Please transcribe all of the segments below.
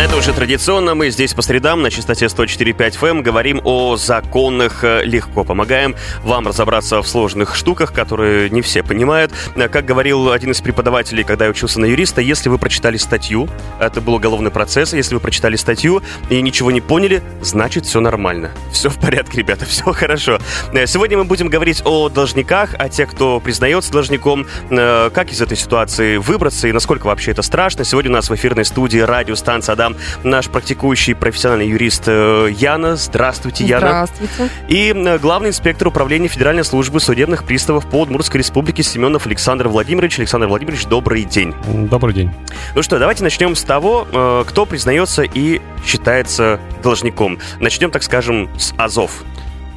Это уже традиционно. Мы здесь по средам на частоте 104.5 FM эм говорим о законах э, легко. Помогаем вам разобраться в сложных штуках, которые не все понимают. Э, как говорил один из преподавателей, когда я учился на юриста, если вы прочитали статью, это был уголовный процесс, если вы прочитали статью и ничего не поняли, значит все нормально. Все в порядке, ребята, все хорошо. Э, сегодня мы будем говорить о должниках, о тех, кто признается должником, как из этой ситуации выбраться и насколько вообще это страшно. Сегодня у нас в эфирной студии радиостанция «Адам» наш практикующий профессиональный юрист э, Яна. Здравствуйте, Яна. Здравствуйте. И э, главный инспектор управления Федеральной службы судебных приставов по Удмуртской республике Семенов Александр Владимирович. Александр Владимирович, добрый день. Добрый день. Ну что, давайте начнем с того, э, кто признается и считается должником. Начнем, так скажем, с АЗОВ.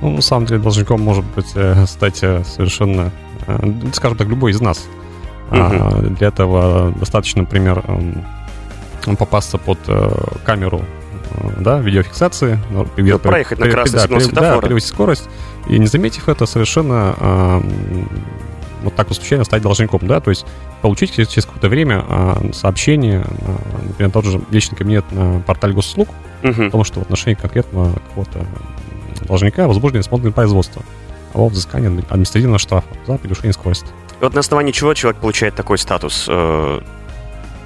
Ну, на самом деле, должником может быть стать совершенно, скажем так, любой из нас. Угу. Для этого достаточно, например, эм, попасться под э, камеру э, да, видеофиксации. Ну, проехать на красный да, сигнал светофора. Да, превысить скорость. И не заметив это, совершенно э, вот так вот случайно стать должником, да, то есть получить через, через какое-то время э, сообщение, э, например, тот же личный кабинет на портале госуслуг, угу. о том, что в отношении конкретного какого-то должника возбуждено исполнительное производство о взыскании административного штрафа за превышение скорости. И вот на основании чего человек получает такой статус? Э,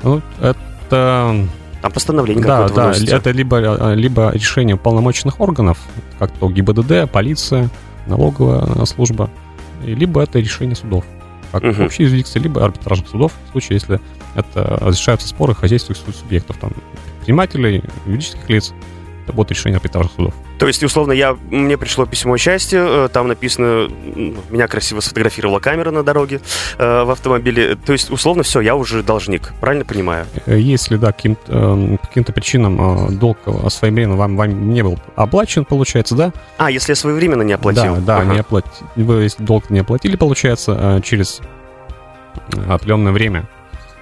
ну, это это... Там постановление да, да, выносится. это либо, э, либо решение полномочных органов, как то ГИБДД, полиция, налоговая служба, либо это решение судов, как угу. общей юрисдикции, либо арбитражных судов, в случае, если это разрешаются споры хозяйствующих субъектов, там, предпринимателей, юридических лиц, это будет решение арбитражных судов. То есть, условно, я, мне пришло письмо счастья, э, там написано, меня красиво сфотографировала камера на дороге э, в автомобиле. То есть, условно, все, я уже должник, правильно понимаю? Э, если, да, каким э, по каким-то причинам э, долг своевременно вам, вам не был оплачен, получается, да? А, если я своевременно не оплатил? Да, да, ага. не оплатил. Вы если долг не оплатили, получается, э, через определенное время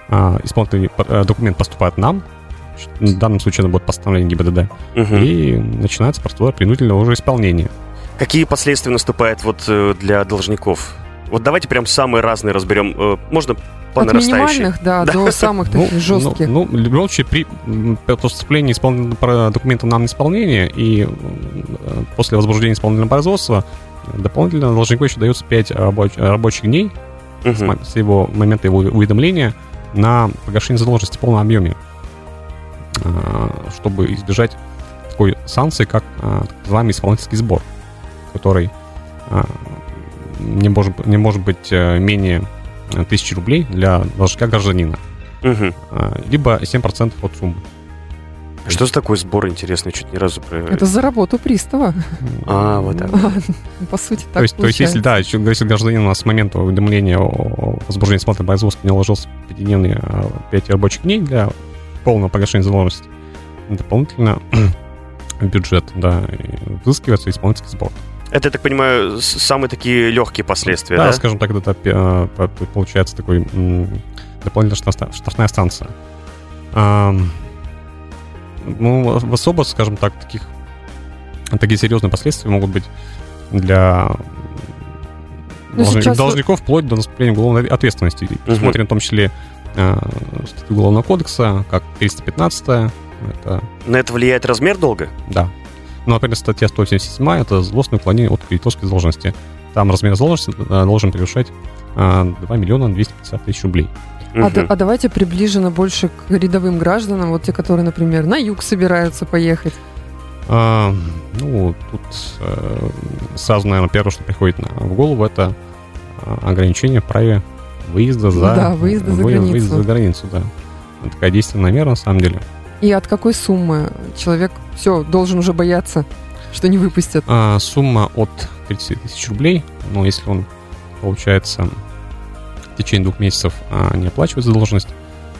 э, исполнительный э, документ поступает нам, в данном случае это будет постановление ГИБДД, угу. и начинается процедура принудительного уже исполнения. Какие последствия наступают вот э, для должников? Вот давайте прям самые разные разберем. Э, можно по От минимальных, да, да, до самых таких ну, жестких. Ну, ну, в любом случае, при поступлении исполнительного документа нам исполнения и э, после возбуждения исполнительного производства дополнительно должнику еще дается 5 рабоч рабочих дней угу. с, с его момента его уведомления на погашение задолженности в полном объеме. Э, чтобы избежать такой санкции, как э, так называемый исполнительский сбор, который э, не может, не может быть менее тысячи рублей для должника гражданина. Угу. Либо 7% от суммы. Что за такой сбор интересный? Чуть ни разу про... Это за работу пристава. А, вот так. По сути, так то есть, то есть, если, да, если гражданин у нас с момента уведомления о возбуждении смотра производства не уложился в пятидневные 5 рабочих дней для полного погашения задолженности, дополнительно бюджет, да, взыскивается исполнительский сбор. Это, я так понимаю, самые такие легкие последствия, да? Да, скажем так, это э, получается такой дополнительная штрафная станция. Ну, в особо, скажем так, таких такие серьезные последствия могут быть для ну, должников, должников вплоть до наступления уголовной ответственности. Предусмотрено угу. в том числе статью Уголовного кодекса, как 315 это... На это влияет размер долга? Да. Ну, например, статья 177 это злостное уклонение от кредиторской задолженности. Там размер задолженности э, должен превышать 2 э, миллиона 250 тысяч рублей. А, угу. а давайте приближено больше к рядовым гражданам, вот те, которые, например, на юг собираются поехать. А, ну, тут э, сразу, наверное, первое, что приходит в голову, это э, ограничение в праве выезда за, да, выезда за, выезд, границу. Выезд за границу. Да. Это такая действенная мера, на самом деле. И от какой суммы человек все должен уже бояться, что не выпустят? А, сумма от 30 тысяч рублей. Но если он, получается, в течение двух месяцев а, не оплачивает задолженность,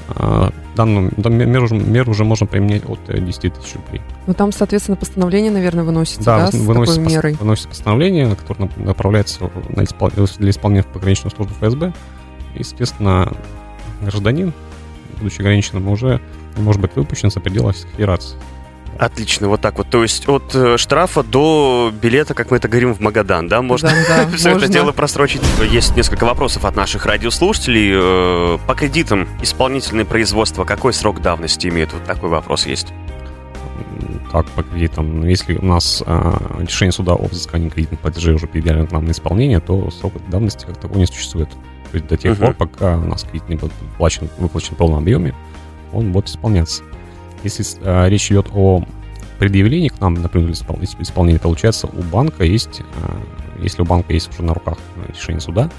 а, данную меру, меру уже можно применять от 10 э, тысяч рублей. Ну там, соответственно, постановление, наверное, выносится, да, да выносится, такой мерой? выносится постановление, которое направляется на испол... для исполнения в пограничную службу ФСБ. И, соответственно, гражданин, будучи ограниченным, уже может быть выпущен за пределы Российской Федерации. Отлично, вот так вот. То есть от э, штрафа до билета, как мы это говорим, в Магадан, да? Можно Да, да, все это дело просрочить. Есть несколько вопросов от наших радиослушателей. Э, По кредитам исполнительное производство, какой срок давности имеет? Вот такой вопрос есть. Так, по кредитам. Ну, Если у нас а, решение суда о взыскании кредитных платежей уже передали к нам на исполнение, то срок давности как таковой не существует. То есть до тех Мгм. пор, пока у нас кредит не будет выплачен, выплачен в полном объеме, он будет исполняться. Если а, речь идет о предъявлении к нам, например, испол- исп- исполнение, получается, у банка есть, а, если у банка есть уже на руках решение суда,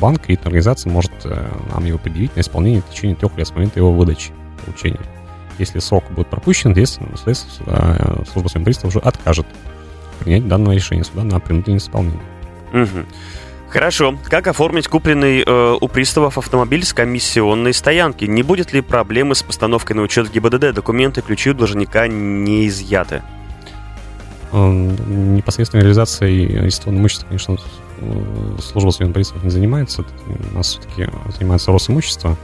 банк, кредитная организация может э, нам его предъявить на исполнение в течение трех лет с момента его выдачи, получения. Если срок будет пропущен, соответственно, соответственно, э, служба приставов уже откажет принять данное решение суда на принудительное исполнение. Мгм. Хорошо. Как оформить купленный э, у приставов автомобиль с комиссионной стоянки? Не будет ли проблемы с постановкой на учет в ГИБДД? Документы, ключи у должника не изъяты. Э, Непосредственной реализацией арестованного имущества, конечно, э, служба судебных приставов не занимается. Это У нас все-таки занимается Росимущество.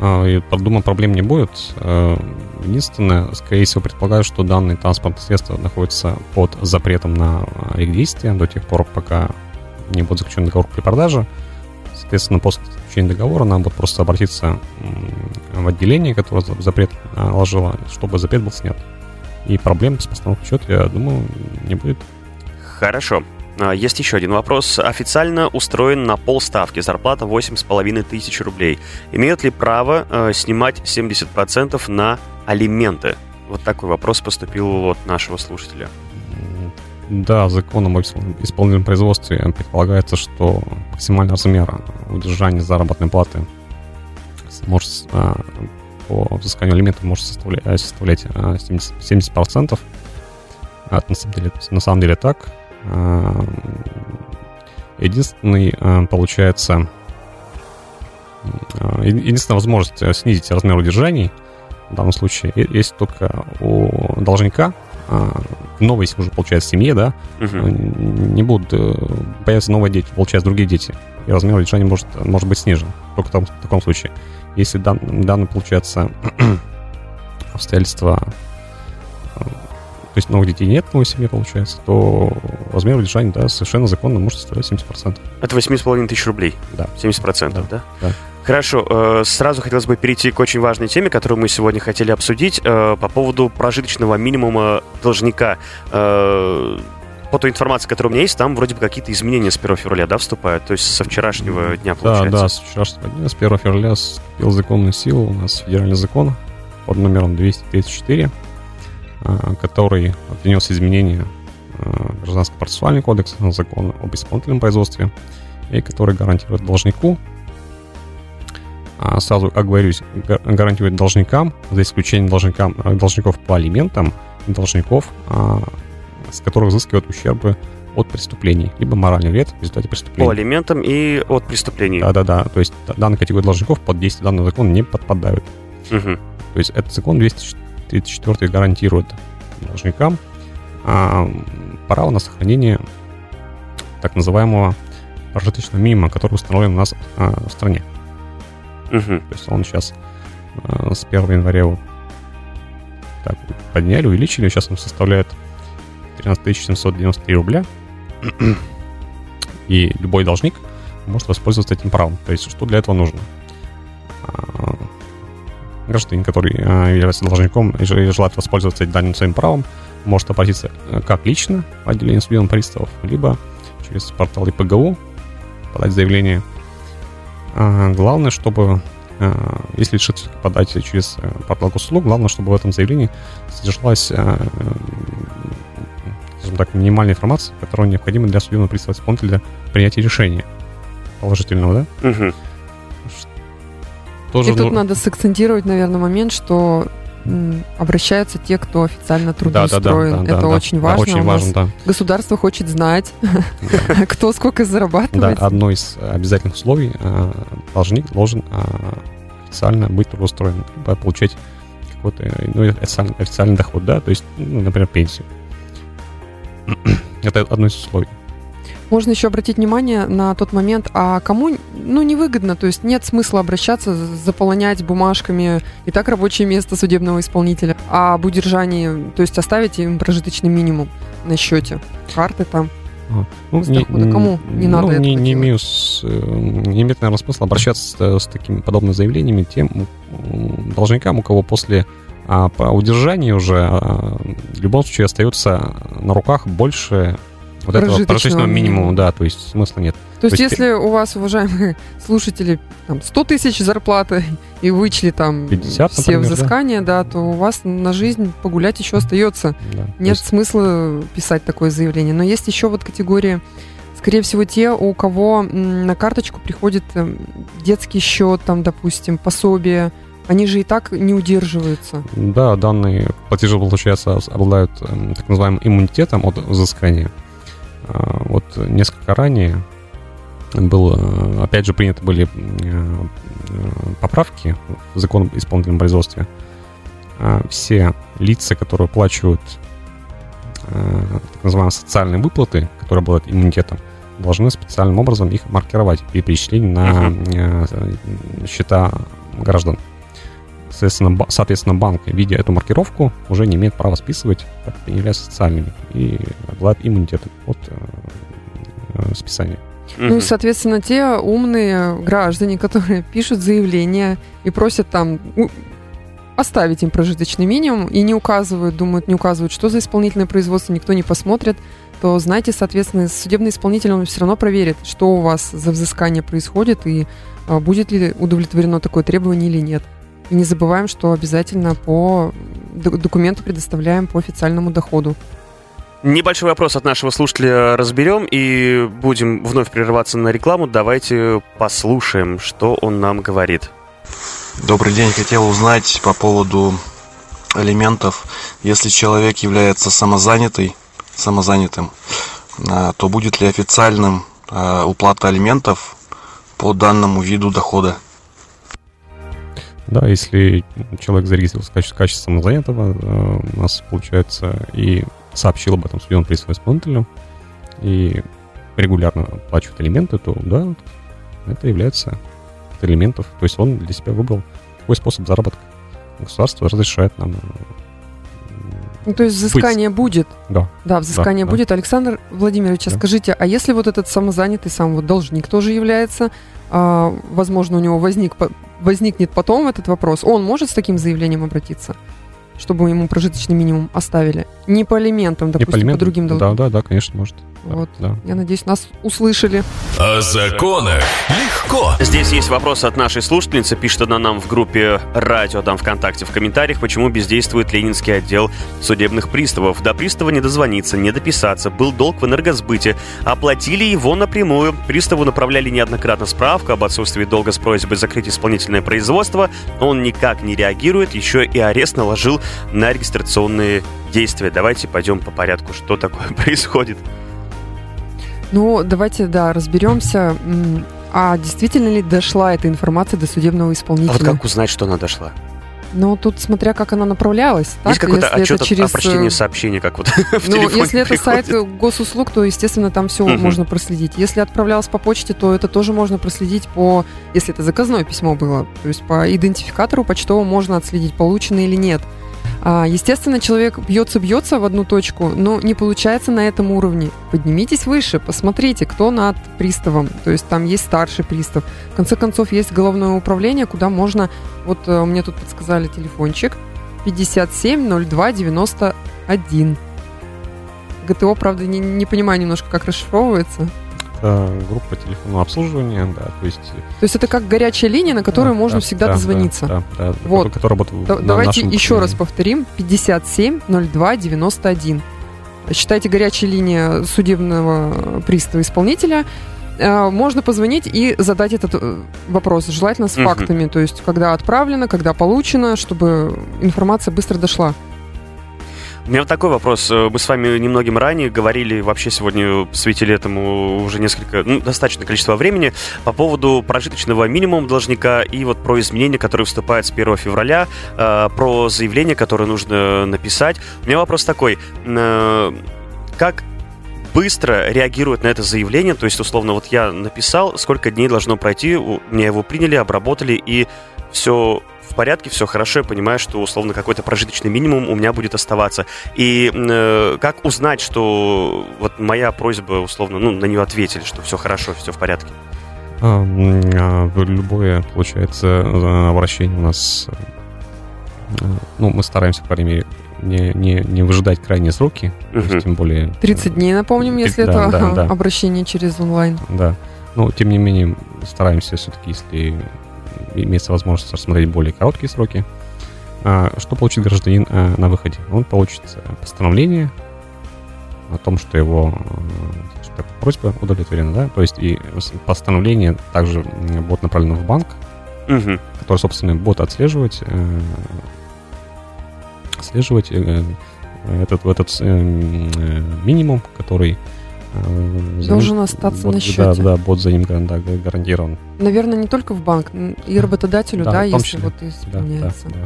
Э, И, думаю, проблем не будет. Э, Единственное, скорее всего, предполагаю, что данные транспортные средства находятся под запретом на э, их действие до тех пор, пока не будет заключен договор при продаже. Соответственно, после заключения договора нам будет просто обратиться в отделение, которое за- запрет наложило, чтобы запрет был снят. И проблем с постановкой счета, я думаю, не будет. Хорошо. А, Есть еще один вопрос. Официально устроен на полставки. Зарплата 8,5 тысяч рублей. Имеет ли право э, снимать 70% на алименты? Вот такой вопрос поступил от нашего слушателя. Да, законом об испол- исполнительном производстве предполагается, что максимальный размер удержания заработной платы может а, по взысканию алиментов может э, составлять а, 70%. 70%. А Это на самом деле, на самом деле так. А, Единственный, а, получается, еди- единственная возможность э, снизить размер удержаний в данном случае есть только у должника, а, если уже получается в семье, да, Мгм. не будут э, появятся новые дети, получается другие дети, и размер удержания может, может быть снижен. Только в том- в таком случае. Если дан, данное, получается, обстоятельства, э, то есть новых детей нет новой семье, получается, то размер удержания, да, совершенно законно может составлять 70%. Это 8,5 тысяч рублей. Да. 70%, да? Да. Хорошо. э, Сразу хотелось бы перейти к очень важной теме, которую мы сегодня хотели обсудить, э, по поводу прожиточного минимума должника. Э, По той информации, которая у меня есть, там вроде бы какие-то изменения с 1 февраля, да, вступают? То есть со вчерашнего дня, Да, получается? да, с вчерашнего дня, с 1 февраля вступил законную силу у нас федеральный закон под номером 234, а, который внес изменения Гражданский процессуальный кодекс, закон об исполнительном производстве, и который гарантирует должнику, сразу оговорюсь, га- гарантирует должникам, за исключением должникам, должников по алиментам, должников, а, с которых взыскивают ущербы от преступлений, либо моральный вред в результате преступления. По алиментам и от преступлений. Да-да-да, то есть данная категория должников под действие данного закона не подпадают. Мгм. То есть этот закон 234 гарантирует должникам а, право на сохранение так называемого прожиточного минимума, который установлен у нас а, в стране. Мгм. То есть он сейчас а, с 1 января его так, подняли, увеличили, сейчас он составляет 13 793 рубля. И любой должник может воспользоваться этим правом. То есть что для этого нужно? А, Гражданин, который а, является должником и желает воспользоваться данным своим правом, может обратиться э, как лично в отделение судебных приставов, либо через портал ИПГУ подать заявление. Главное, чтобы а, если решит подать через э, портал госуслуг, главное, чтобы в этом заявлении содержалась, э, скажем так, минимальная информация, которая необходима для судебного пристава исполнителя для принятия решения положительного, да? Мгм. Тоже И тут ну- надо сакцентировать, наверное, момент, что обращаются те, кто официально трудоустроен. Это очень да, важно. очень важно, да. Государство хочет знать, кто сколько Да, зарабатывает. одно из обязательных условий а, должник должен а, официально быть трудоустроен, получать какой-то ну, официальный, официальный доход, да, то есть, ну, например, пенсию. Это одно из условий. Можно еще обратить внимание на тот момент, а кому ну, невыгодно, то есть нет смысла обращаться, заполнять бумажками и так рабочее место судебного исполнителя, а об удержании, то есть оставить им прожиточный минимум на счете, карты там. Ну, не, Кому не надо ну, не, не, имею с, э, не имеет, наверное, смысла обращаться с, с такими подобными заявлениями тем должникам, у кого после а, по удержанию уже а, в любом случае остается на руках больше вот этого прожиточного минимума, да, то есть смысла нет. То, то есть, если у вас, уважаемые слушатели, там 100 тысяч зарплаты и вычли там 50, все например, взыскания, да. да, то у вас на жизнь погулять еще остается. Да. Нет есть... смысла писать такое заявление. Но есть еще вот категории, скорее всего, те, у кого на карточку приходит эм, детский счет, там, допустим, пособие, они же и так не удерживаются. Да, данные платежи, получается, обладают эм, так называемым иммунитетом от взыскания. А, вот несколько ранее было, опять же, приняты были э, поправки в закон об исполнительном производстве. А, все лица, которые оплачивают э, так называемые социальные выплаты, которые обладают иммунитетом, должны специальным образом их маркировать при перечислении на uh-huh. счета граждан. Соответственно, соответственно, банк, видя эту маркировку, уже не имеет права списывать, как они являются социальными, и обладает иммунитетом от э, списания. Ну и, соответственно, те умные граждане, которые пишут заявление и просят там оставить им прожиточный минимум и не указывают, думают, не указывают, что за исполнительное производство, никто не посмотрит, то, знаете, соответственно, судебный исполнитель, он все равно проверит, что у вас за взыскание происходит и а, будет ли удовлетворено такое требование или нет. И не забываем, что обязательно по документы предоставляем по официальному доходу. Небольшой вопрос от нашего слушателя разберем и будем вновь прерываться на рекламу. Давайте послушаем, что он нам говорит. Добрый день. Хотел узнать по поводу элементов. Если человек является самозанятый, самозанятым, а, то будет ли официальным а, уплата алиментов по данному виду дохода? Да, если человек зарегистрировался в качестве, качестве самозанятого, э, у нас получается и сообщил об этом судебному приставу исполнителю, и регулярно оплачивает элементы, то да, это является элементов. То есть он для себя выбрал такой способ заработка. Государство разрешает нам ну, то есть взыскание быть. будет? Да. Да, взыскание да, будет. Да. Александр Владимирович, а да. скажите, а если вот этот самозанятый сам вот должник тоже является, возможно, у него возник возникнет потом этот вопрос, он может с таким заявлением обратиться? чтобы ему прожиточный минимум оставили. Не по алиментам, допустим, по, алиментам? по другим долгам. Да, да, да, конечно, может. Вот. Да. Я надеюсь, нас услышали. О законах легко. Здесь есть вопрос от нашей слушательницы. Пишет она нам в группе «Радио» там ВКонтакте в комментариях, почему бездействует Ленинский отдел судебных приставов. До пристава не дозвониться, не дописаться. Был долг в энергосбыте. Оплатили его напрямую. Приставу направляли неоднократно справку об отсутствии долга с просьбой закрыть исполнительное производство. Он никак не реагирует, еще и арест наложил на регистрационные действия. Давайте пойдем по порядку, что такое происходит. Ну, давайте, да, разберемся. А действительно ли дошла эта информация до судебного исполнителя? А вот как узнать, что она дошла? Ну, тут смотря как она направлялась. Так? Есть какой-то отчет это через... о прочтении э, сообщений, как вот в Ну, если это сайт госуслуг, то, естественно, там все угу. можно проследить. Если отправлялась по почте, то это тоже можно проследить по... Если это заказное письмо было, то есть по идентификатору почтовому можно отследить, получено или нет. А, естественно, человек бьется-бьется в одну точку, но не получается на этом уровне. Поднимитесь выше, посмотрите, кто над приставом. То есть там есть старший пристав. В конце концов, есть головное управление, куда можно... Вот э, мне тут подсказали телефончик. 570291. ГТО, правда, не, не понимаю немножко, как расшифровывается это группа телефонного обслуживания, да, то есть... То есть это как горячая линия, на которую да, можно да, всегда да, дозвониться. Да, да, да вот. Которая работает да, Давайте еще раз повторим. 57 02 91. Считайте горячая линия судебного пристава исполнителя. Э, можно позвонить и задать этот э, вопрос, желательно с фактами, то есть когда отправлено, когда получено, чтобы информация быстро дошла. У меня вот такой вопрос. Э, мы с вами немногим ранее говорили, вообще сегодня посвятили этому уже несколько, ну, достаточное количество времени по поводу прожиточного минимума должника и вот про изменения, которые вступают с 1 февраля, э, про заявление, которое нужно написать. У меня вопрос такой. Э, как быстро реагирует на это заявление? То есть, условно, вот я написал, сколько дней должно пройти, меня его приняли, обработали, и все в порядке, все хорошо, я понимаю, что условно какой-то прожиточный минимум у меня будет оставаться. И э, как узнать, что вот моя просьба, условно, ну, на нее ответили, что все хорошо, все в порядке? А, а, любое, получается, обращение у нас, э, ну, мы стараемся, по крайней мере, не, не, не выжидать крайние сроки, Мгм. тем более... 30 дней, напомним, если Да, это да, да. обращение через онлайн. Да. Но, тем не менее, стараемся все-таки, если имеется возможность рассмотреть более короткие сроки. А, Что получит гражданин а, на выходе? Он получит э, постановление о том, что его э, так, просьба удовлетворена, да, то есть и постановление также будет направлено в банк, Мгм. который, собственно, будет отслеживать, э, отслеживать этот, этот минимум, который Должен ним- остаться вот, на Да, счете. да, будет за ним да, гарантирован. Наверное, не только в банк, и работодателю, Да, да, если числе. вот Да, да, исполняется. да.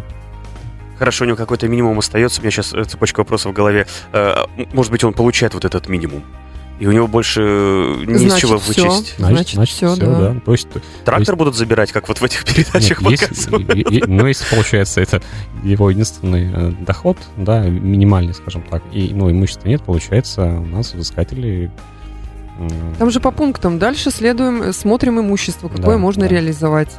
Хорошо, у него какой-то минимум остается. У меня сейчас цепочка вопросов в голове. Э, Может быть, он получает вот этот минимум. И у него больше э, не из Значит, чего всё. вычесть. Значит, всё, да. То есть, Трактор есть- будут забирать, как вот в этих передачах нет, показывают. е- е- ну, если получается это его единственный э, доход, да, минимальный, скажем так, и ну, имущества нет, получается, у нас взыскатели м, Там же по пунктам. Дальше следуем, э, смотрим имущество, какое Да, можно да. реализовать.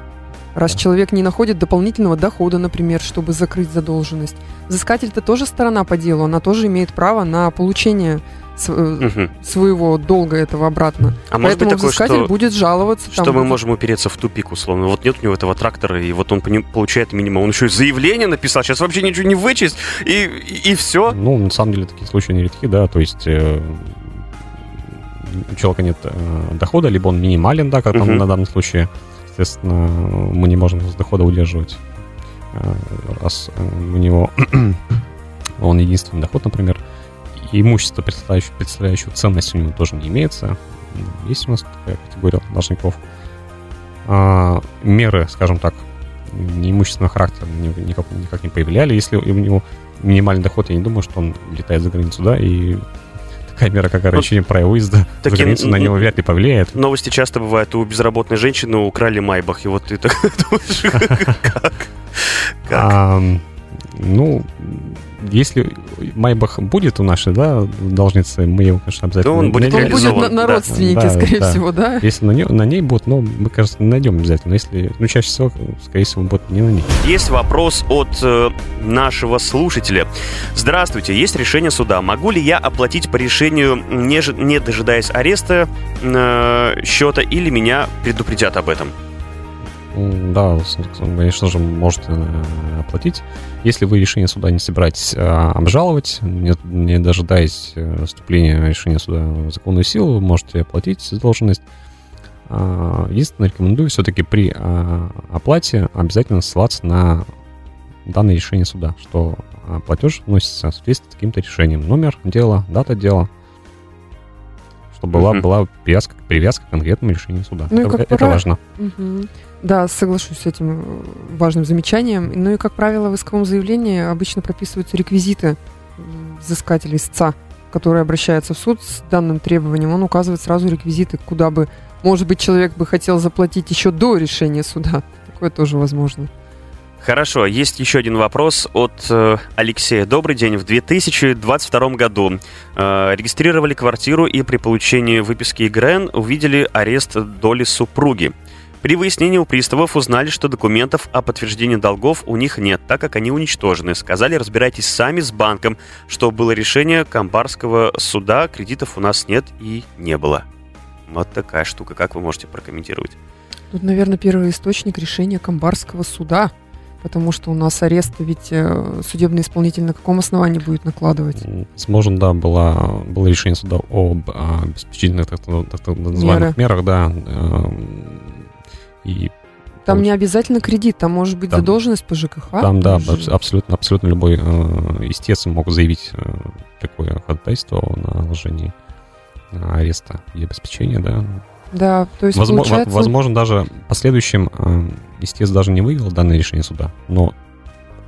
Раз Да. человек не находит дополнительного дохода, например, чтобы закрыть задолженность. Взыскатель-то тоже сторона по делу, она тоже имеет право на получение с- э, своего долга этого обратно. А может быть Поэтому такое, что, будет жаловаться. что там мы будет- можем упереться в тупик, условно. Вот нет у него этого трактора, и вот он получает минимум. Он еще и заявление написал, сейчас вообще ничего не вычесть, и, и, все. Ну, на самом деле, такие случаи нередки, да, то есть э, у человека нет э, дохода, либо он минимален, да, как там Мгм. на данном случае, естественно, мы не можем с дохода удерживать, э, раз у него он единственный доход, например, имущество, представляющее, представляющее ценность у него тоже не имеется. Есть у нас такая категория должников. А, меры, скажем так, неимущественного характера никак, никак не появляли. Если у него минимальный доход, я не думаю, что он летает за границу, да, и такая мера, как ограничение права выезда за границу, на него вряд ли повлияет. Новости часто бывают. У безработной женщины украли Майбах, и вот ты так думаешь, как? Ну, если Майбах будет у нашей, да, должницы, мы его, конечно, обязательно Да он будет Он будет на, на родственнике, Да, скорее да. всего, да? Если на, ней, на ней будет, ну, мы, кажется, найдем обязательно. Если, ну, чаще всего, скорее всего, будет не на ней. Есть вопрос от э, нашего слушателя. Здравствуйте, есть решение суда. Могу ли я оплатить по решению, не, не дожидаясь ареста э, счета, или меня предупредят об этом? Да, конечно же, можете э, оплатить. Если вы решение суда не собираетесь э, обжаловать, не, не дожидаясь э, вступления решения суда в законную силу, можете оплатить задолженность. А, Единственное, рекомендую все-таки при а, оплате обязательно ссылаться на данное решение суда, что а, платеж вносится в соответствии с каким-то решением. Номер дела, дата дела. Чтобы была, была привязка, привязка к конкретному решению суда. Ну это, как это важно. Мгм. Да, соглашусь с этим э, важным замечанием. Ну и, как правило, в исковом заявлении обычно прописываются реквизиты взыскателей истца, который обращается в суд с данным требованием. Он указывает сразу реквизиты, куда бы, может быть, человек бы хотел заплатить еще до решения суда. Такое тоже возможно. Хорошо, есть еще один вопрос от э, Алексея. Добрый день. В 2022 году э, регистрировали квартиру и при получении выписки ИГРН увидели арест доли супруги. При выяснении у приставов узнали, что документов о подтверждении долгов у них нет, так как они уничтожены. Сказали, разбирайтесь сами с банком, что было решение Камбарского суда, кредитов у нас нет и не было. Вот такая штука. Как вы можете прокомментировать? Тут, наверное, первый источник решения Камбарского суда, потому что у нас арест ведь э, судебный исполнитель на каком основании будет накладывать? Возможно, да, было, было решение суда об а, обеспечительных так, так- так называемых мерах, да. эм, И Там не обязательно кредит, там может быть Там- задолженность по ЖКХ. там, да, абс- абсолютно, абсолютно любой э, истец мог заявить э, такое ходатайство о наложении э, ареста и обеспечения, да. Да, то есть Возможно, получается... возможно, даже последующим э, истец даже не выиграл данное решение суда, но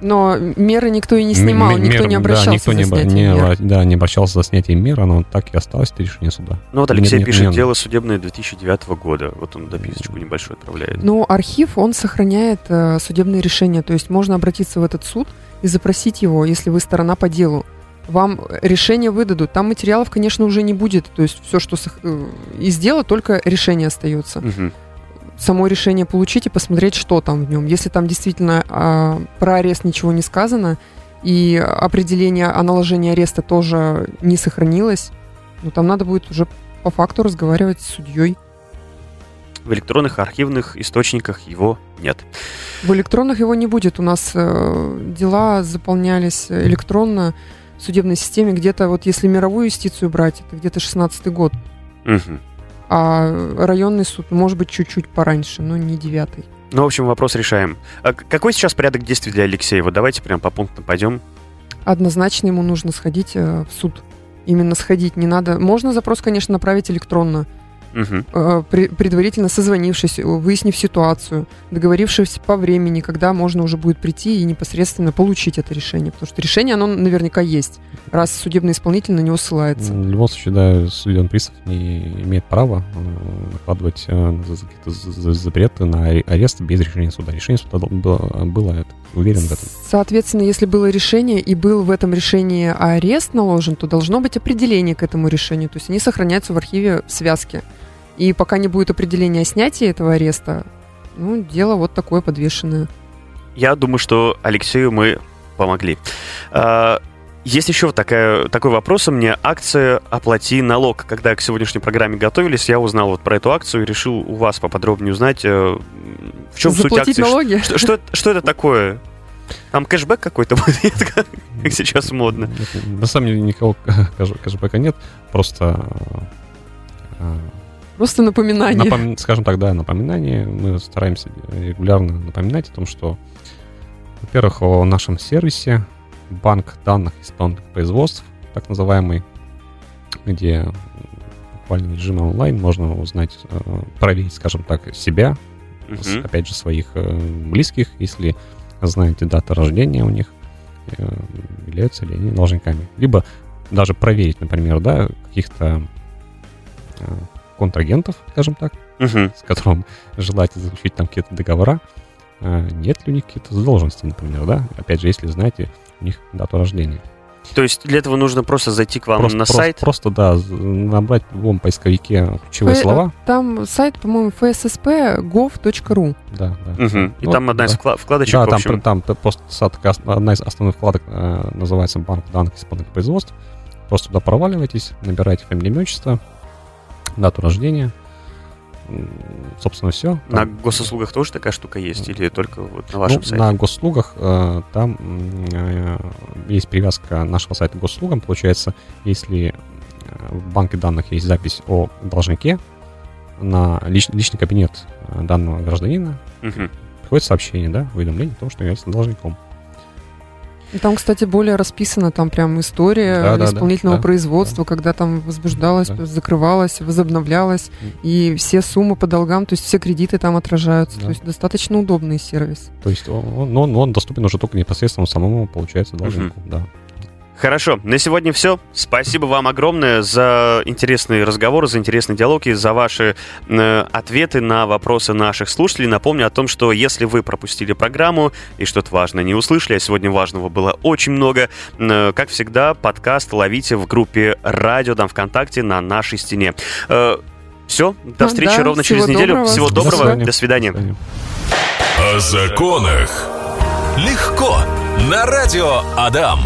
Но меры никто и не снимал, М- никто мер- не обращался да, никто за не, снятием не, мер. да, не обращался за снятием мер, оно так и осталось, это решение суда. Ну вот Алексей Нет, пишет, нет. дело судебное 2009 года. Вот он дописочку небольшую отправляет. Но архив, он сохраняет э, судебные решения, то есть можно обратиться в этот суд и запросить его, если вы сторона по делу. Вам решение выдадут. Там материалов, конечно, уже не будет. То есть все, что сох- э, из дела, только решение остается. Мгм. Само решение получить и посмотреть, что там в нем. Если там действительно а, про арест ничего не сказано, и определение о наложении ареста тоже не сохранилось, ну там надо будет уже по факту разговаривать с судьей. В электронных архивных источниках его нет. В электронных его не будет. У нас э, дела заполнялись электронно в судебной системе. Где-то, вот если мировую юстицию брать, это где-то 16 год. Мгм. А районный суд, может быть, чуть-чуть пораньше, но не девятый. Ну, в общем, вопрос решаем. А какой сейчас порядок действий для Алексея? Вот давайте прям по пунктам пойдем. Однозначно ему нужно сходить э, в суд. Именно сходить не надо. Можно запрос, конечно, направить электронно, При- предварительно созвонившись, э, выяснив ситуацию, договорившись по времени, когда можно уже будет прийти и непосредственно получить это решение. Потому что решение, оно наверняка есть, раз судебный исполнитель на него ссылается. В любом случае, да, судебный пристав не имеет права э, накладывать какие-то за- за- запреты на аре- арест без решения суда. Решение суда было, было это, уверен в этом. Соответственно, если было решение и был в этом решении арест наложен, то должно быть определение к этому решению. То есть они сохраняются в архиве в связке. И пока не будет определения о снятии этого ареста, ну, дело вот такое подвешенное. Я думаю, что Алексею мы помогли. Есть еще вот такая, такой вопрос у меня. Акция «Оплати налог». Когда к сегодняшней программе готовились, я узнал вот про эту акцию и решил у вас поподробнее узнать, э, в чем суть Заплатить акции. налоги? Что, что, это- что это такое? Там кэшбэк какой-то будет, как сейчас модно. На самом деле никакого кэш- кэшбэка нет, просто э, Просто напоминание. напом- скажем так, да, напоминание. Мы стараемся регулярно напоминать о том, что, во-первых, о нашем сервисе банк данных исполнительных производств, так называемый, где буквально в режиме онлайн можно узнать, э, проверить, скажем так, себя, Мгм. опять же, своих э, близких, если знаете дату рождения у них, э, являются ли они должниками. Либо даже проверить, например, да, каких-то контрагентов, скажем так, Мгм. с которым желаете заключить там какие-то договора, нет ли у них какие-то задолженности, например, да? Опять же, если знаете у них дату рождения. То есть для этого нужно просто зайти к вам просто, на просто- сайт. Просто, да, набрать в любом поисковике ключевые Фэ- слова. Там сайт, по-моему, fssp.gov.ru. Да, да. Мгм. И Ну, там одна из да. вкла- вкладочек, Да, там, там просто одна из основных вкладок э, называется банк данных исполнительных производств. Просто туда проваливаетесь, набираете фамилию, имя, отчество, дату рождения. Собственно, все. На госуслугах тоже такая штука есть? Или только вот на вашем Ну, сайте? На госуслугах э, там э, есть привязка нашего сайта к госуслугам. Получается, если э, в банке данных есть запись о должнике, на лич- личный кабинет э, данного гражданина Мгм. приходит сообщение, да, уведомление о том, что является должником. Там, кстати, более расписана там прям история Да, да, да, исполнительного да, производства, когда там возбуждалось, Да. закрывалось, возобновлялось, М. и все суммы по долгам, то есть все кредиты там отражаются. Да. То есть достаточно удобный сервис. То есть он, он, он доступен уже только непосредственно самому, получается, должнику. Да. Хорошо, на сегодня все. Спасибо вам огромное за интересный разговор, за интересный диалог и за ваши э, ответы на вопросы наших слушателей. Напомню о том, что если вы пропустили программу и что-то важное не услышали, а сегодня важного было очень много, э, как всегда, подкаст ловите в группе «Радио» там ВКонтакте на нашей стене. все, до А, встречи да, ровно всего через неделю. доброго. Всего До доброго, свидания. до свидания. До свидания. О законах. Легко. На радио Адам.